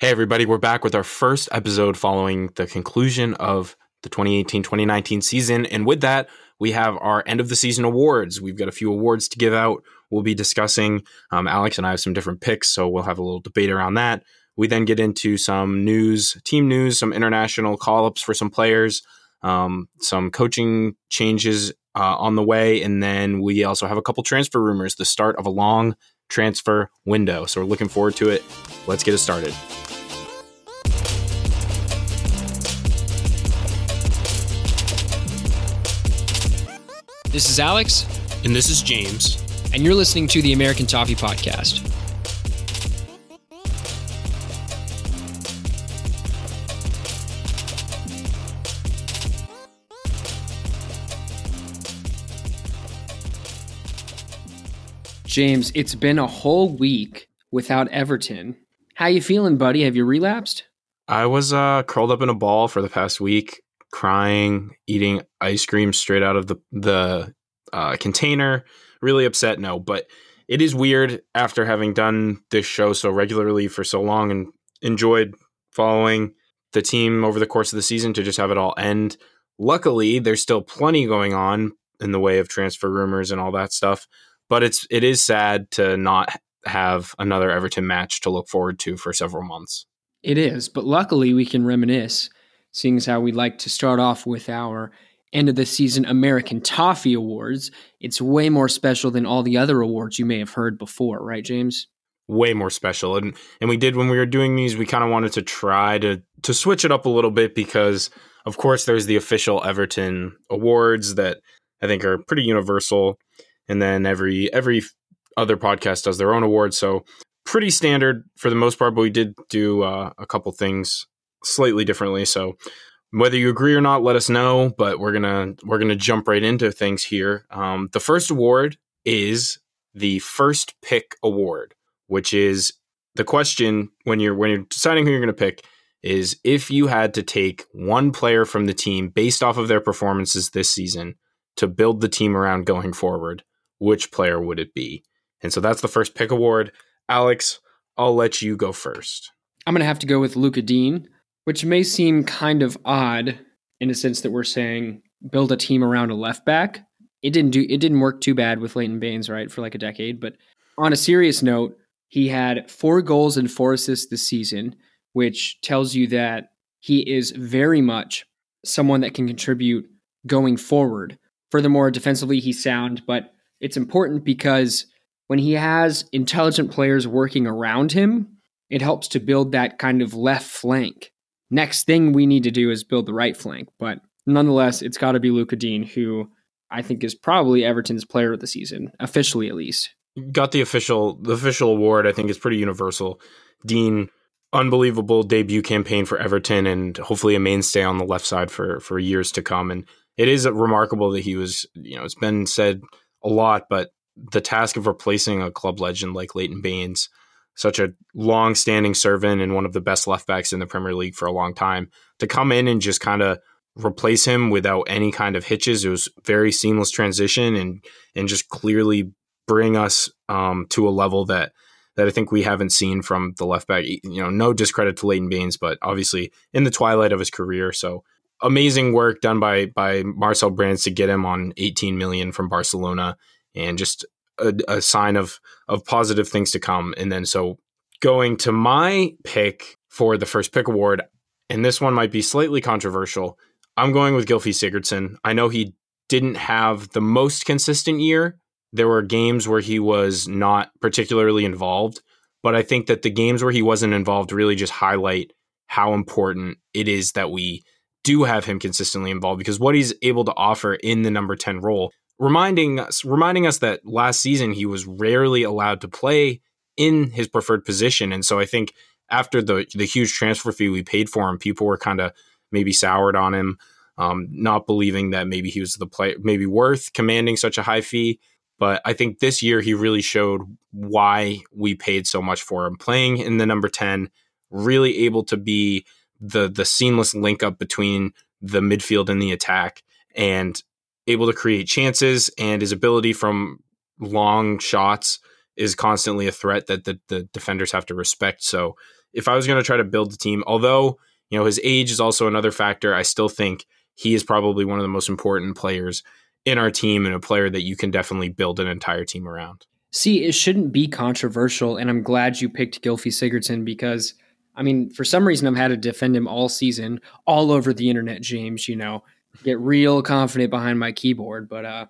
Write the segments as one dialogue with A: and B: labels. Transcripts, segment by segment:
A: Hey, everybody, we're back with our first episode following the conclusion of the 2018 2019 season. And with that, we have our end of the season awards. We've got a few awards to give out. We'll be discussing. Um, Alex and I have some different picks, so we'll have a little debate around that. We then get into some news, team news, some international call ups for some players, um, some coaching changes uh, on the way. And then we also have a couple transfer rumors, the start of a long transfer window. So we're looking forward to it. Let's get it started.
B: This is Alex.
A: And this is James.
B: And you're listening to the American Toffee Podcast. James, it's been a whole week without Everton. How you feeling, buddy? Have you relapsed?
A: I was uh, curled up in a ball for the past week crying, eating ice cream straight out of the the uh, container. Really upset, no, but it is weird after having done this show so regularly for so long and enjoyed following the team over the course of the season to just have it all end. Luckily, there's still plenty going on in the way of transfer rumors and all that stuff, but it's it is sad to not have another Everton match to look forward to for several months.
B: It is, but luckily we can reminisce seeing as how we like to start off with our end of the season American Toffee Awards. It's way more special than all the other awards you may have heard before, right, James?
A: Way more special. And and we did when we were doing these, we kind of wanted to try to to switch it up a little bit because of course there's the official Everton awards that I think are pretty universal. And then every every other podcast does their own awards. So pretty standard for the most part, but we did do uh, a couple things slightly differently. So whether you agree or not, let us know. But we're gonna we're gonna jump right into things here. Um, the first award is the first pick award, which is the question when you're when you're deciding who you're gonna pick is if you had to take one player from the team based off of their performances this season to build the team around going forward, which player would it be? And so that's the first pick award. Alex, I'll let you go first.
B: I'm going to have to go with Lucas Digne which may seem kind of odd in a sense that we're saying build a team around a left back. It didn't do it didn't work too bad with Leighton Baines, right, for like a decade. But on a serious note, he had four goals and four assists this season, which tells you that he is very much someone that can contribute going forward. Furthermore, defensively, he's sound, but it's important because when he has intelligent players working around him, it helps to build that kind of left flank next thing we need to do is build the right flank. But nonetheless, it's got to be Lucas Digne, who I think is probably Everton's player of the season, officially at least.
A: Got the official the official award. I think is pretty universal. Digne, unbelievable debut campaign for Everton, and hopefully a mainstay on the left side for for years to come. And it is remarkable that he was, you know, it's been said a lot, but the task of replacing a club legend like Leighton Baines such a long standing servant and one of the best left backs in the Premier League for a long time, to come in and just kind of replace him without any kind of hitches. It was very seamless transition and and just clearly bring us um, to a level that that I think we haven't seen from the left back. You know, no discredit to Leighton Baines, but obviously in the twilight of his career. So amazing work done by by Marcel Brands to get him on 18 million from Barcelona, and just a, a sign of of positive things to come. And then so going to my pick for the first pick award, and this one might be slightly controversial. I'm going with Gylfi Sigurdsson. I know he didn't have the most consistent year. There were games where he was not particularly involved, but I think that the games where he wasn't involved really just highlight how important it is that we do have him consistently involved because what he's able to offer in the number 10 role reminding us reminding us that last season he was rarely allowed to play in his preferred position. And so i think after the the huge transfer fee we paid for him people were kind of maybe soured on him um, not believing that maybe he was the play maybe worth commanding such a high fee. But i think this year he really showed why we paid so much for him. Playing in the number 10 really able to be the the seamless link up between the midfield and the attack and able to create chances, and his ability from long shots is constantly a threat that the, the defenders have to respect. So if I was going to try to build the team, although, you know, his age is also another factor, I still think he is probably one of the most important players in our team and a player that you can definitely build an entire team around.
B: See, it shouldn't be controversial, and I'm glad you picked Gylfi Sigurdsson because, I mean, for some reason, I've had to defend him all season, all over the internet, James. You know, get real confident behind my keyboard, but uh,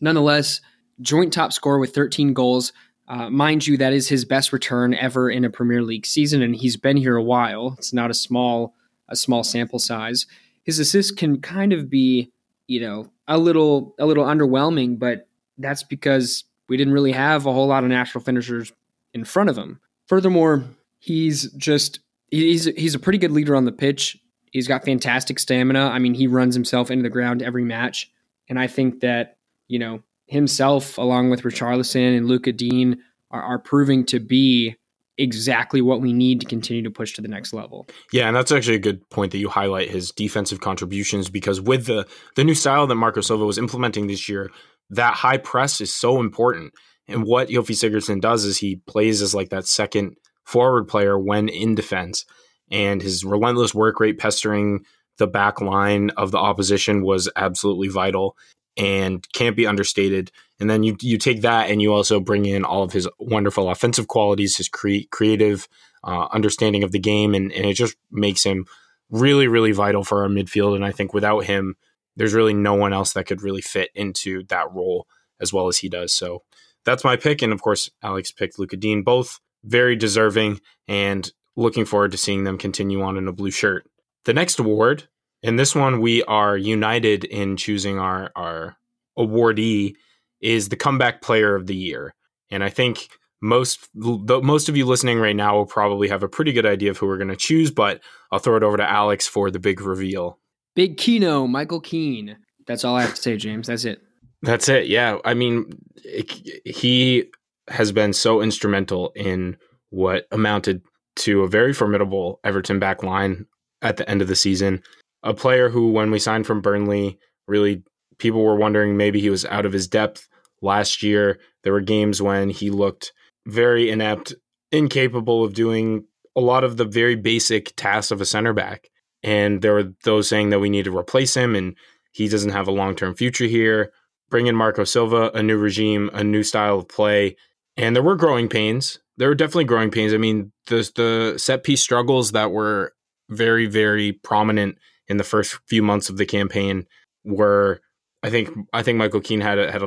B: nonetheless, joint top scorer with 13 goals. Uh, mind you, that is his best return ever in a Premier League season, and he's been here a while. It's not a small a small sample size. His assists can kind of be, you know, a little a little underwhelming, but that's because we didn't really have a whole lot of natural finishers in front of him. Furthermore, he's just he's he's a pretty good leader on the pitch. He's got fantastic stamina. I mean, he runs himself into the ground every match, and I think that you know himself, along with Richarlison and Lucas Digne, are, are proving to be exactly what we need to continue to push to the next level.
A: Yeah, and that's actually a good point that you highlight his defensive contributions because with the the new style that Marco Silva was implementing this year, that high press is so important. And what Gylfi Sigurdsson does is he plays as like that second forward player when in defense. And his relentless work rate pestering the back line of the opposition was absolutely vital and can't be understated. And then you you take that and you also bring in all of his wonderful offensive qualities, his cre- creative uh, understanding of the game, and, and it just makes him really, really vital for our midfield. And I think without him, there's really no one else that could really fit into that role as well as he does. So that's my pick. And of course, Alex picked Lucas Digne, both very deserving and looking forward to seeing them continue on in a blue shirt. The next award, in this one, we are united in choosing our, our awardee, is the comeback player of the year. And I think most the most of you listening right now will probably have a pretty good idea of who we're going to choose, but I'll throw it over to Alex for the big reveal.
B: Big Keno, Michael Keane. That's all I have to say, James. That's it.
A: That's it. Yeah. I mean, it, he has been so instrumental in what amounted to a very formidable Everton back line at the end of the season. A player who, when we signed from Burnley, really people were wondering maybe he was out of his depth last year. There were games when he looked very inept, incapable of doing a lot of the very basic tasks of a center back. And there were those saying that we need to replace him and he doesn't have a long term future here. Bring in Marco Silva, a new regime, a new style of play. And there were growing pains. There were definitely growing pains. I mean, the the set piece struggles that were very, very prominent in the first few months of the campaign were I think I think Michael Keane had a, had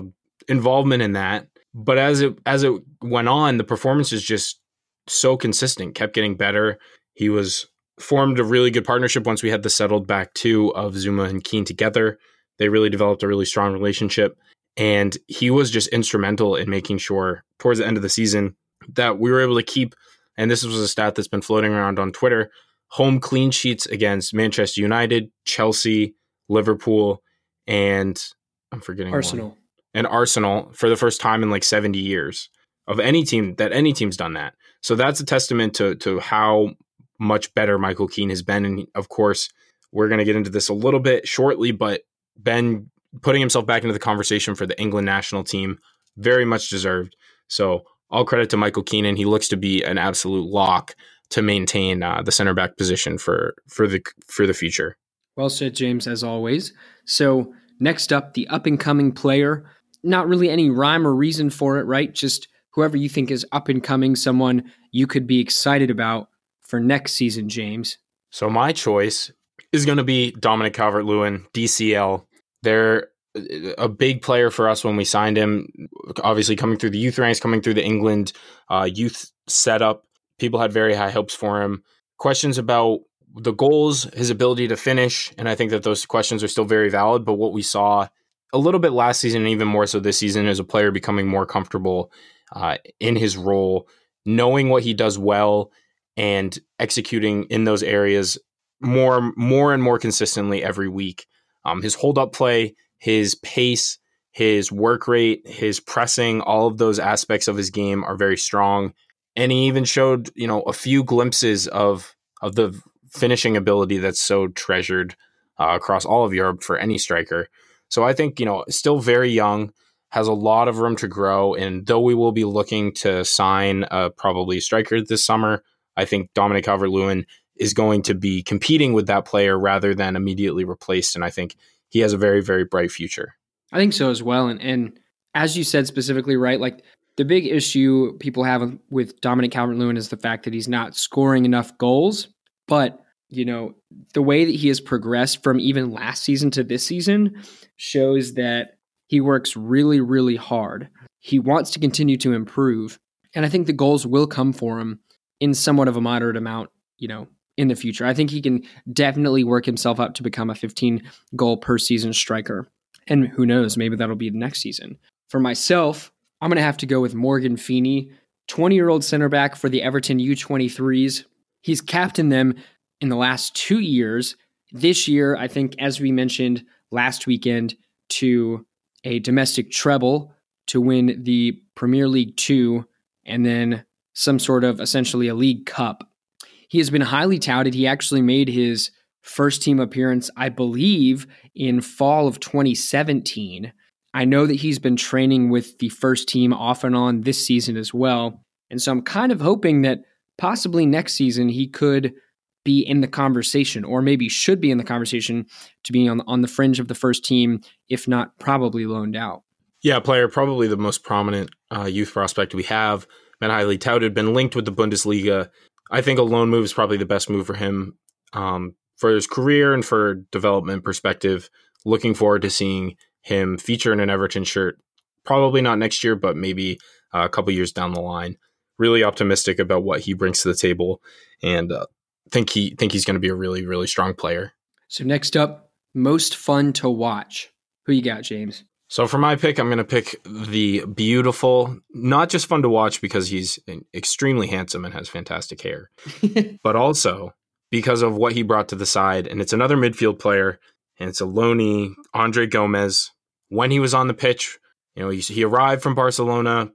A: involvement in that. But as it as it went on, the performance is just so consistent, kept getting better. He was formed a really good partnership once we had the settled back two of Zouma and Keane together. They really developed a really strong relationship. And he was just instrumental in making sure towards the end of the season that we were able to keep, and this was a stat that's been floating around on Twitter, home clean sheets against Manchester United, Chelsea, Liverpool, and I'm forgetting
B: Arsenal.
A: One. And Arsenal for the first time in like 70 years of any team that any team's done that. So that's a testament to to how much better Michael Keane has been. And of course, we're going to get into this a little bit shortly, but Ben putting himself back into the conversation for the England national team, very much deserved. So all credit to Michael Keane. He looks to be an absolute lock to maintain uh, the center back position for for the for the future.
B: Well said, James, as always. So next up, the up and coming player. Not really any rhyme or reason for it, right? Just whoever you think is up and coming, someone you could be excited about for next season, James?
A: So my choice is going to be Dominic Calvert Lewin, DCL. They're a big player for us when we signed him. Obviously, coming through the youth ranks, coming through the England uh, youth setup, people had very high hopes for him. Questions about the goals, his ability to finish, and I think that those questions are still very valid. But what we saw a little bit last season, and even more so this season, is a player becoming more comfortable uh, in his role, knowing what he does well, and executing in those areas more more and more consistently every week. Um, his hold up play, his pace, his work rate, his pressing, all of those aspects of his game are very strong. And he even showed, you know, a few glimpses of of the finishing ability that's so treasured uh, across all of Europe for any striker. So I think, you know, still very young, has a lot of room to grow. And though we will be looking to sign uh, probably a striker this summer, I think Dominic Calvert Lewin is going to be competing with that player rather than immediately replaced. And I think he has a very, very bright future.
B: I think so as well. And and as you said specifically, right, like the big issue people have with Dominic Calvert Lewin is the fact that he's not scoring enough goals. But, you know, the way that he has progressed from even last season to this season shows that he works really, really hard. He wants to continue to improve. And I think the goals will come for him in somewhat of a moderate amount, you know, in the future. I think he can definitely work himself up to become a 15 goal per season striker. And who knows, maybe that'll be the next season. For myself, I'm going to have to go with Morgan Feeney, 20 year old center back for the Everton U23s. He's captained them in the last two years. This year, I think, as we mentioned last weekend, to a domestic treble to win the Premier League Two and then some sort of essentially a league cup. He has been highly touted. He actually made his first team appearance, I believe, in fall of 2017. I know that he's been training with the first team off and on this season as well. And so I'm kind of hoping that possibly next season he could be in the conversation or maybe should be in the conversation to be on, on the fringe of the first team, if not probably loaned out.
A: Yeah, player, probably the most prominent uh, youth prospect we have. Been highly touted, been linked with the Bundesliga. I think a loan move is probably the best move for him um, for his career and for development perspective. Looking forward to seeing him feature in an Everton shirt. Probably not next year, but maybe uh, a couple years down the line. Really optimistic about what he brings to the table, and uh, think he think he's going to be a really really strong player.
B: So next up, most fun to watch. Who you got, James?
A: So for my pick, I'm going to pick the beautiful, not just fun to watch because he's extremely handsome and has fantastic hair, but also because of what he brought to the side. And it's another midfield player, and it's a loanee, André Gomes. When he was on the pitch, you know, he, he arrived from Barcelona,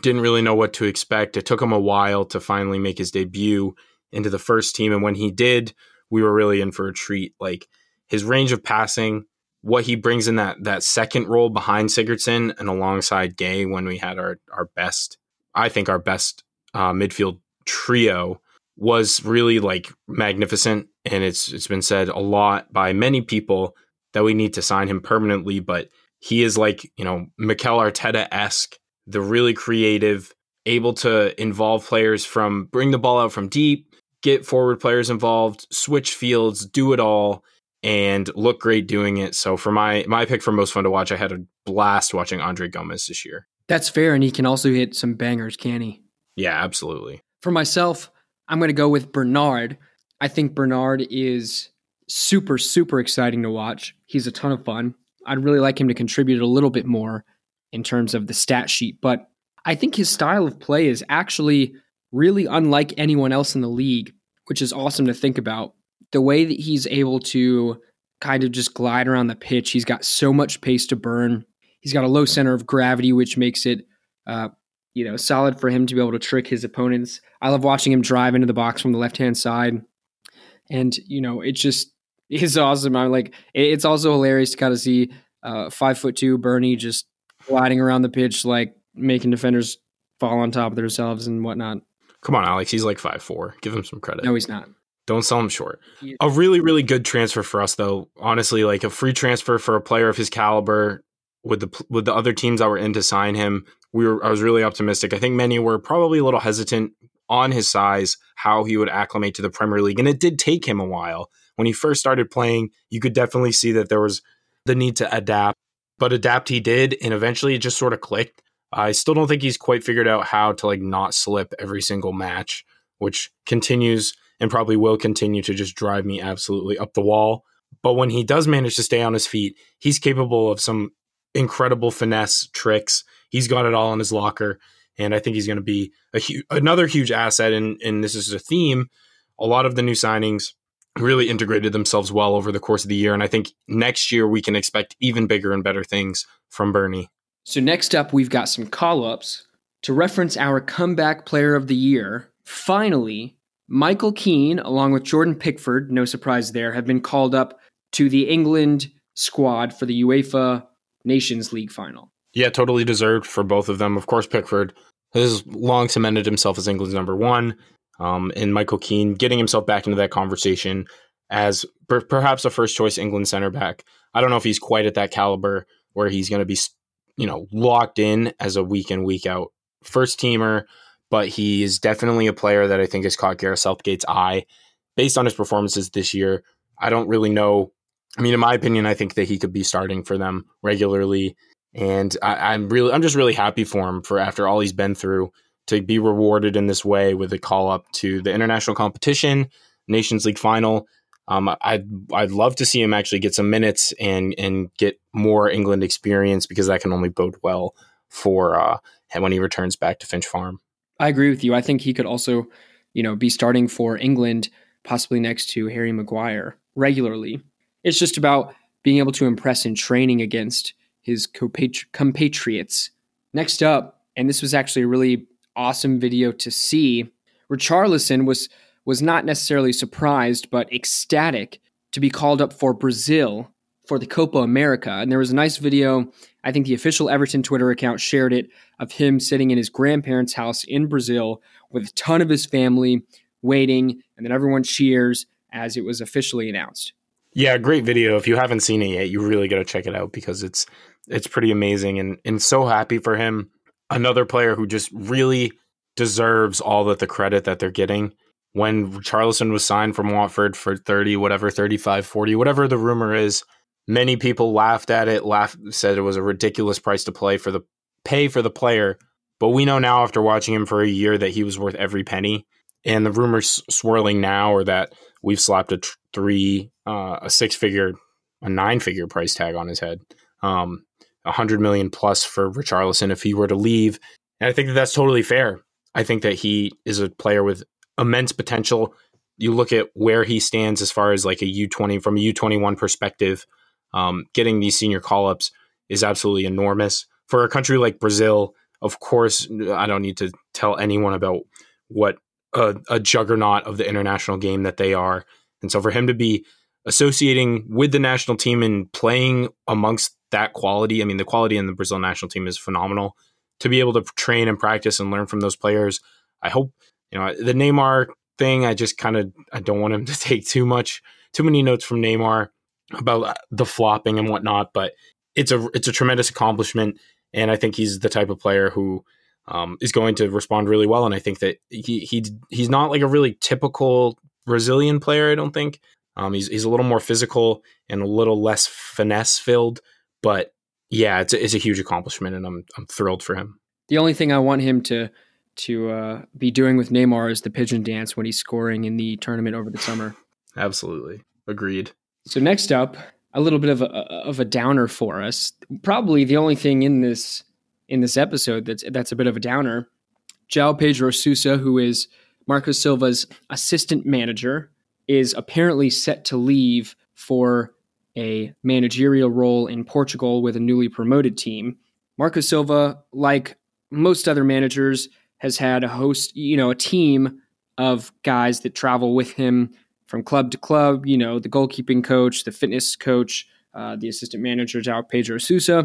A: didn't really know what to expect. It took him a while to finally make his debut into the first team. And when he did, we were really in for a treat. Like his range of passing, what he brings in that that second role behind Sigurdsson and alongside Gueye when we had our our best, I think our best uh, midfield trio was really like magnificent. And it's it's been said a lot by many people that we need to sign him permanently. But he is like you know Mikel Arteta esque, the really creative, able to involve players from bring the ball out from deep, get forward players involved, switch fields, do it all and look great doing it. So for my my pick for most fun to watch, I had a blast watching André Gomes this year.
B: That's fair, and he can also hit some bangers, can he?
A: Yeah, absolutely.
B: For myself, I'm going to go with Bernard. I think Bernard is super super exciting to watch. He's a ton of fun. I'd really like him to contribute a little bit more in terms of the stat sheet, but I think his style of play is actually really unlike anyone else in the league, which is awesome to think about the way that he's able to kind of just glide around the pitch, he's got so much pace to burn. He's got a low center of gravity, which makes it, uh, you know, solid for him to be able to trick his opponents. I love watching him drive into the box from the left hand side, and you know, it just is awesome. I'm like, it's also hilarious to kind of see uh, five foot two Bernie just gliding around the pitch, like making defenders fall on top of themselves and whatnot.
A: Come on, Alex. He's like five four. Give him some credit.
B: No, he's not.
A: Don't sell him short. A really, really good transfer for us, though. Honestly, like a free transfer for a player of his caliber with the with the other teams that were in to sign him. We were I was really optimistic. I think many were probably a little hesitant on his size, how he would acclimate to the Premier League, and it did take him a while. When he first started playing, you could definitely see that there was the need to adapt, but adapt he did, and eventually it just sort of clicked. I still don't think he's quite figured out how to like not slip every single match, which continues and probably will continue to just drive me absolutely up the wall. But when he does manage to stay on his feet, he's capable of some incredible finesse tricks. He's got it all in his locker, and I think he's going to be a hu- another huge asset. And, and this is a theme. A lot of the new signings really integrated themselves well over the course of the year, and I think next year we can expect even bigger and better things from Bernie.
B: So next up, we've got some call ups to reference our comeback player of the year. Finally, Michael Keane, along with Jordan Pickford, no surprise there, have been called up to the England squad for the UEFA Nations League final.
A: Yeah, totally deserved for both of them. Of course, Pickford has long cemented himself as England's number one. um, and Michael Keane getting himself back into that conversation as per- perhaps a first choice England center back. I don't know if he's quite at that caliber where he's going to be, you know, locked in as a week in week out first teamer, but he is definitely a player that I think has caught Gareth Southgate's eye based on his performances this year. I don't really know. I mean, in my opinion, I think that he could be starting for them regularly, and I, I'm really, I'm just really happy for him for after all he's been through to be rewarded in this way with a call up to the international competition, Nations League final. Um, I'd I'd love to see him actually get some minutes and and get more England experience because that can only bode well for uh, when he returns back to Finch Farm.
B: I agree with you. I think he could also, you know, be starting for England, possibly next to Harry Maguire regularly. It's just about being able to impress in training against his compatriots. Next up, and this was actually a really awesome video to see, Richarlison was was not necessarily surprised but ecstatic to be called up for Brazil for the Copa America. And there was a nice video, I think the official Everton Twitter account shared it, of him sitting in his grandparents' house in Brazil with a ton of his family waiting, and then everyone cheers as it was officially announced.
A: Yeah, great video. If you haven't seen it yet, you really got to check it out because it's it's pretty amazing and and so happy for him. Another player who just really deserves all that the credit that they're getting. When Richarlison was signed from Watford for 30, whatever, 35, 40, whatever the rumor is, Many people laughed at it, laughed, said it was a ridiculous price to play for the pay for the player. But we know now after watching him for a year that he was worth every penny. And the rumors swirling now are that we've slapped a three, uh, a six figure, a nine figure price tag on his head. Um, a hundred million plus for Richarlison if he were to leave. And I think that that's totally fair. I think that he is a player with immense potential. You look at where he stands as far as like a U20 from a U21 perspective um, getting these senior call ups is absolutely enormous. For a country like Brazil, of course, I don't need to tell anyone about what a, a juggernaut of the international game that they are. And so for him to be associating with the national team and playing amongst that quality, I mean, the quality in the Brazil national team is phenomenal. To be able to train and practice and learn from those players, I hope, you know, the Neymar thing, I just kind of, I don't want him to take too much, too many notes from Neymar about uh, the flopping and whatnot, but it's a it's a tremendous accomplishment, and I think he's the type of player who um, is going to respond really well. And I think that he he he's not like a really typical Brazilian player. I don't think um, he's he's a little more physical and a little less finesse filled, but yeah, it's a, it's a huge accomplishment, and I'm I'm thrilled for him.
B: The only thing I want him to to uh, be doing with Neymar is the pigeon dance when he's scoring in the tournament over the summer.
A: Absolutely, agreed.
B: So next up, a little bit of a of a downer for us. Probably the only thing in this in this episode that's that's a bit of a downer. João Pedro Sousa, who is Marco Silva's assistant manager, is apparently set to leave for a managerial role in Portugal with a newly promoted team. Marco Silva, like most other managers, has had a host, you know, a team of guys that travel with him from club to club, you know, the goalkeeping coach, the fitness coach, uh, the assistant manager, João Pedro Sousa.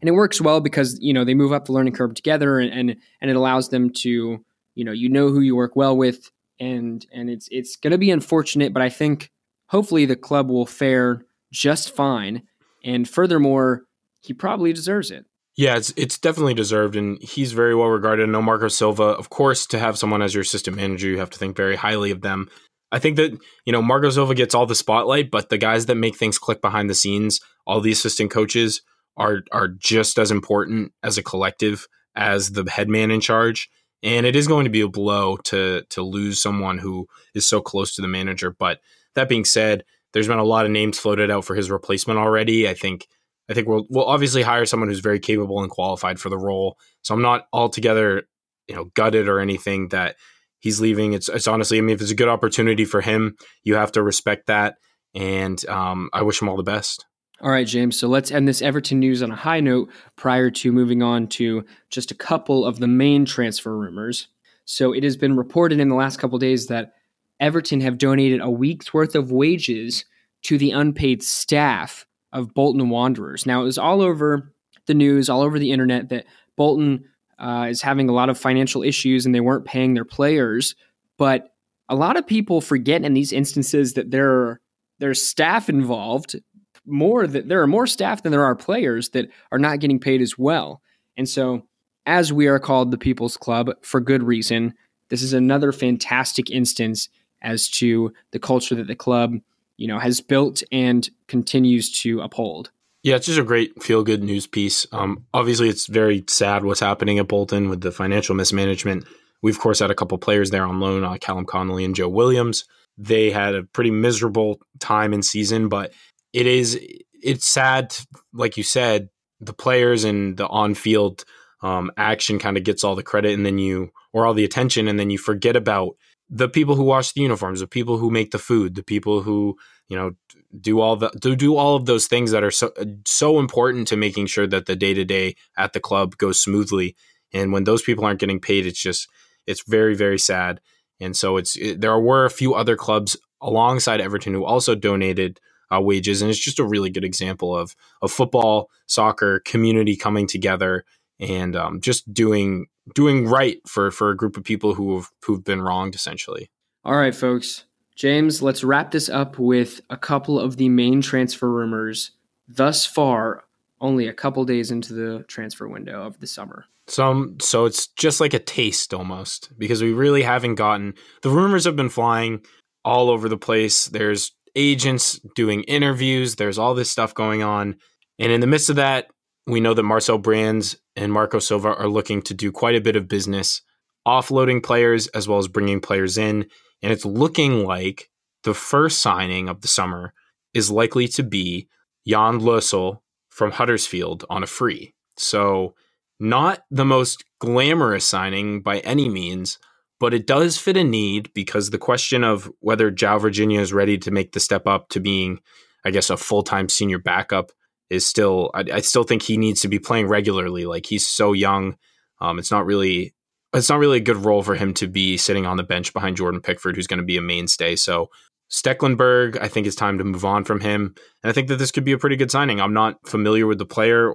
B: And it works well because, you know, they move up the learning curve together and, and, and it allows them to, you know, you know who you work well with. And, and it's, it's going to be unfortunate, but I think hopefully the club will fare just fine. And furthermore, he probably deserves it.
A: Yeah, it's it's definitely deserved, and he's very well regarded. No Marco Silva, of course, to have someone as your assistant manager, you have to think very highly of them. I think that, you know, Marco Silva gets all the spotlight, but the guys that make things click behind the scenes, all the assistant coaches are are just as important as a collective as the head man in charge. And it is going to be a blow to to lose someone who is so close to the manager. But that being said, there's been a lot of names floated out for his replacement already. I think I think we'll we'll obviously hire someone who's very capable and qualified for the role. So I'm not altogether, you know, gutted or anything that he's leaving. It's it's honestly, I mean, if it's a good opportunity for him, you have to respect that. And um, I wish him all the best.
B: All right, James. So let's end this Everton news on a high note prior to moving on to just a couple of the main transfer rumors. So it has been reported in the last couple days that Everton have donated a week's worth of wages to the unpaid staff of Bolton Wanderers. Now, it was all over the news, all over the internet that Bolton uh, is having a lot of financial issues and they weren't paying their players But a lot of people forget in these instances that there are, there's staff involved more that there are more staff than there are players that are not getting paid as well. And so as we are called the People's Club for good reason, this is another fantastic instance as to the culture that the club, you know, has built and continues to uphold.
A: Yeah, it's just a great feel good news piece. Um, obviously, it's very sad what's happening at Bolton with the financial mismanagement. We, of course, had a couple players there on loan, uh, Callum Connolly and Joe Williams. They had a pretty miserable time in season, but it is it's sad, like you said, the players and the on field um, action kind of gets all the credit, and then you or all the attention, and then you forget about the people who wash the uniforms, the people who make the food, the people who you know do all the do, do all of those things that are so so important to making sure that the day to day at the club goes smoothly. And when those people aren't getting paid, it's just it's very very sad. And so it's it, there were a few other clubs alongside Everton who also donated uh, wages, and it's just a really good example of of football, soccer, community coming together and um, just doing doing right for for a group of people who have who've been wronged essentially.
B: All right, folks. James, let's wrap this up with a couple of the main transfer rumors thus far, only a couple days into the transfer window of the summer.
A: Some so it's just like a taste almost because we really haven't gotten the rumors have been flying all over the place. There's agents doing interviews, there's all this stuff going on. And in the midst of that, we know that Marcel Brands and Marco Silva are looking to do quite a bit of business, offloading players as well as bringing players in. And it's looking like the first signing of the summer is likely to be Jan Lössl from Huddersfield on a free. So, not the most glamorous signing by any means, but it does fit a need because the question of whether João Virginia is ready to make the step up to being, I guess, a full time senior backup is still I, I, still think he needs to be playing regularly. Like he's so young. Um, it's not really it's not really a good role for him to be sitting on the bench behind Jordan Pickford, who's going to be a mainstay. So Stekelenburg, I think it's time to move on from him, and I think that this could be a pretty good signing. I'm not familiar with the player,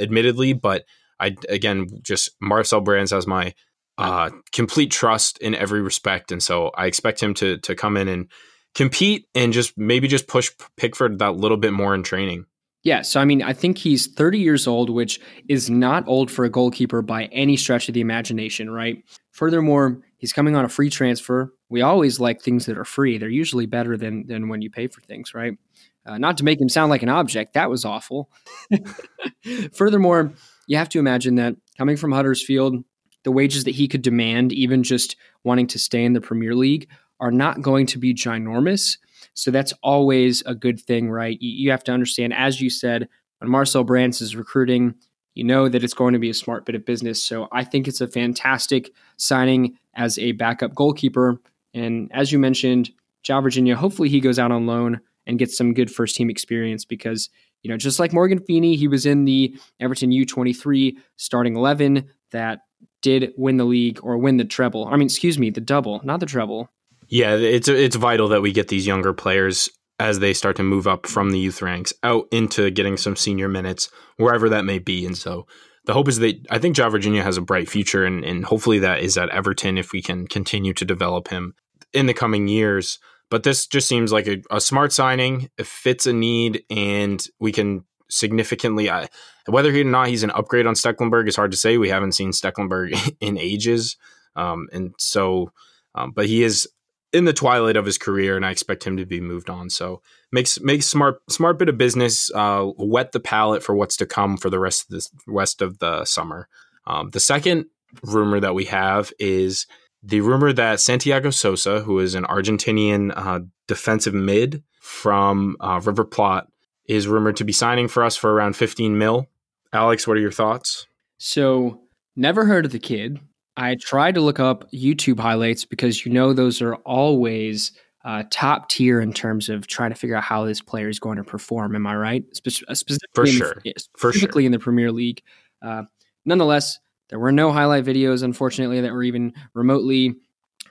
A: admittedly, but I again just Marcel Brands has my uh, complete trust in every respect, and so I expect him to to come in and compete and just maybe just push Pickford that little bit more in training.
B: Yeah, so I mean, I think he's 30 years old, which is not old for a goalkeeper by any stretch of the imagination, right? Furthermore, he's coming on a free transfer. We always like things that are free. They're usually better than than when you pay for things, right? Uh, not to make him sound like an object, that was awful. Furthermore, you have to imagine that coming from Huddersfield, the wages that he could demand, even just wanting to stay in the Premier League, are not going to be ginormous. So that's always a good thing, right? You, have to understand, as you said, when Marcel Brands is recruiting, you know that it's going to be a smart bit of business. So I think it's a fantastic signing as a backup goalkeeper. And as you mentioned, João Virginia, hopefully he goes out on loan and gets some good first team experience because, you know, just like Morgan Feeney, he was in the Everton U23 starting 11 that did win the league or win the treble. I mean, excuse me, the double, not the treble.
A: Yeah, it's it's vital that we get these younger players as they start to move up from the youth ranks out into getting some senior minutes wherever that may be. And so the hope is that I think João Virginia has a bright future, and, and hopefully that is at Everton if we can continue to develop him in the coming years. But this just seems like a, a smart signing. It fits a need, and we can significantly. Whether he or not he's an upgrade on Stekelenburg is hard to say. We haven't seen Stekelenburg in ages, um, and so, um, but he is in the twilight of his career, and I expect him to be moved on. So makes makes smart smart bit of business. Uh, wet the palate for what's to come for the rest of the rest of the summer. Um, the second rumor that we have is the rumor that Santiago Sosa, who is an Argentinian uh, defensive mid from uh, River Plate, is rumored to be signing for us for around 15 mil. Alex, what are your thoughts?
B: So, never heard of the kid. I tried to look up YouTube highlights because you know those are always uh, top tier in terms of trying to figure out how this player is going to perform. Am I right? Spe- uh, specifically
A: For sure.
B: In the, specifically
A: sure.
B: in the Premier League. Uh, nonetheless, there were no highlight videos, unfortunately, that were even remotely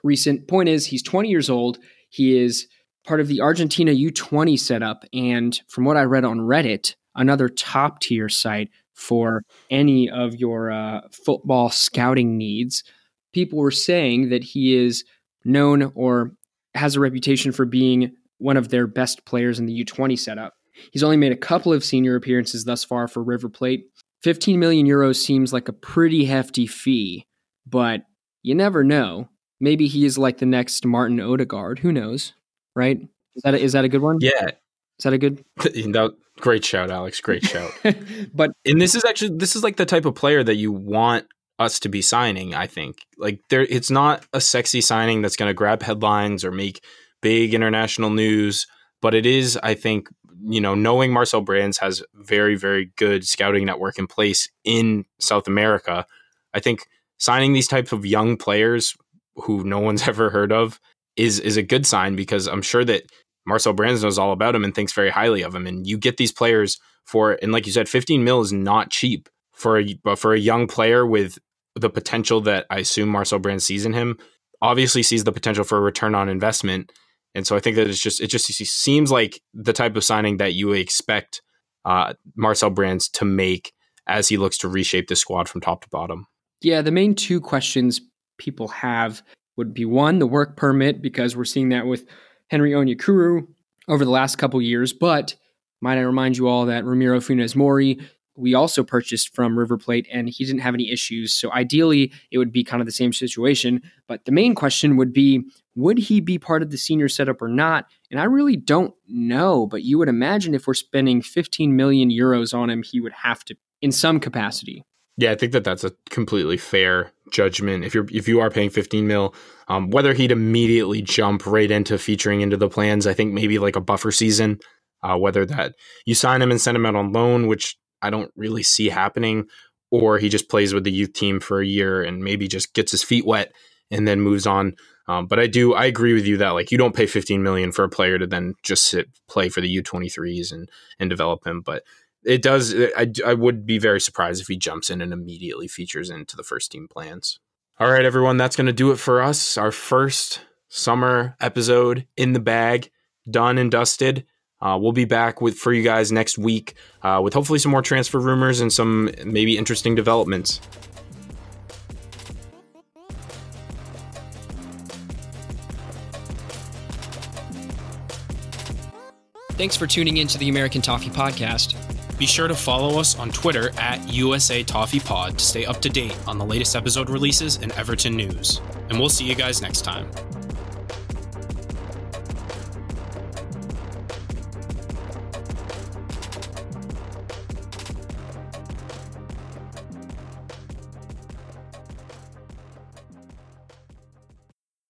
B: recent. Point is, he's 20 years old. He is part of the Argentina U20 setup. And from what I read on Reddit, another top tier site for any of your uh, football scouting needs. People were saying that he is known or has a reputation for being one of their best players in the U20 setup. He's only made a couple of senior appearances thus far for River Plate. 15 million euros seems like a pretty hefty fee, but you never know. Maybe he is like the next Martin Odegaard. Who knows? Right? Is that a, is that a good one?
A: Yeah.
B: Is that a good?
A: that, great shout, Alex. Great shout.
B: but
A: and this is actually this is like the type of player that you want us to be signing. I think like there, it's not a sexy signing that's going to grab headlines or make big international news, but it is, I think, you know, knowing Marcel Brands has very, very good scouting network in place in South America. I think signing these types of young players who no one's ever heard of is is a good sign because I'm sure that Marcel Brands knows all about him and thinks very highly of him. And you get these players for, and like you said, 15 mil is not cheap for a for a young player with the potential that I assume Marcel Brands sees in him. Obviously, sees the potential for a return on investment, and so I think that it's just it just seems like the type of signing that you expect uh, Marcel Brands to make as he looks to reshape the squad from top to bottom.
B: Yeah, the main two questions people have would be one, the work permit, because we're seeing that with Henry Onyekuru over the last couple years. But might I remind you all that Ramiro Funes Mori we also purchased from River Plate and he didn't have any issues. So ideally, it would be kind of the same situation. But the main question would be would he be part of the senior setup or not? And I really don't know, but you would imagine if we're spending 15 million euros on him, he would have to in some capacity.
A: Yeah, I think that that's a completely fair judgment. If you're if you are paying 15 mil, um, whether he'd immediately jump right into featuring into the plans, I think maybe like a buffer season. Uh, whether that you sign him and send him out on loan, which I don't really see happening, or he just plays with the youth team for a year and maybe just gets his feet wet and then moves on. Um, but I do I agree with you that like you don't pay 15 million for a player to then just sit play for the U23s and and develop him. But it does. I, I would be very surprised if he jumps in and immediately features into the first team plans. All right, everyone, that's going to do it for us. Our first summer episode in the bag, done and dusted. Uh, we'll be back with for you guys next week uh, with hopefully some more transfer rumors and some maybe interesting developments.
B: Thanks for tuning in to the American Toffee Podcast.
A: Be sure to follow us on Twitter at USA Toffee Pod to stay up to date on the latest episode releases and Everton news. And we'll see you guys next time.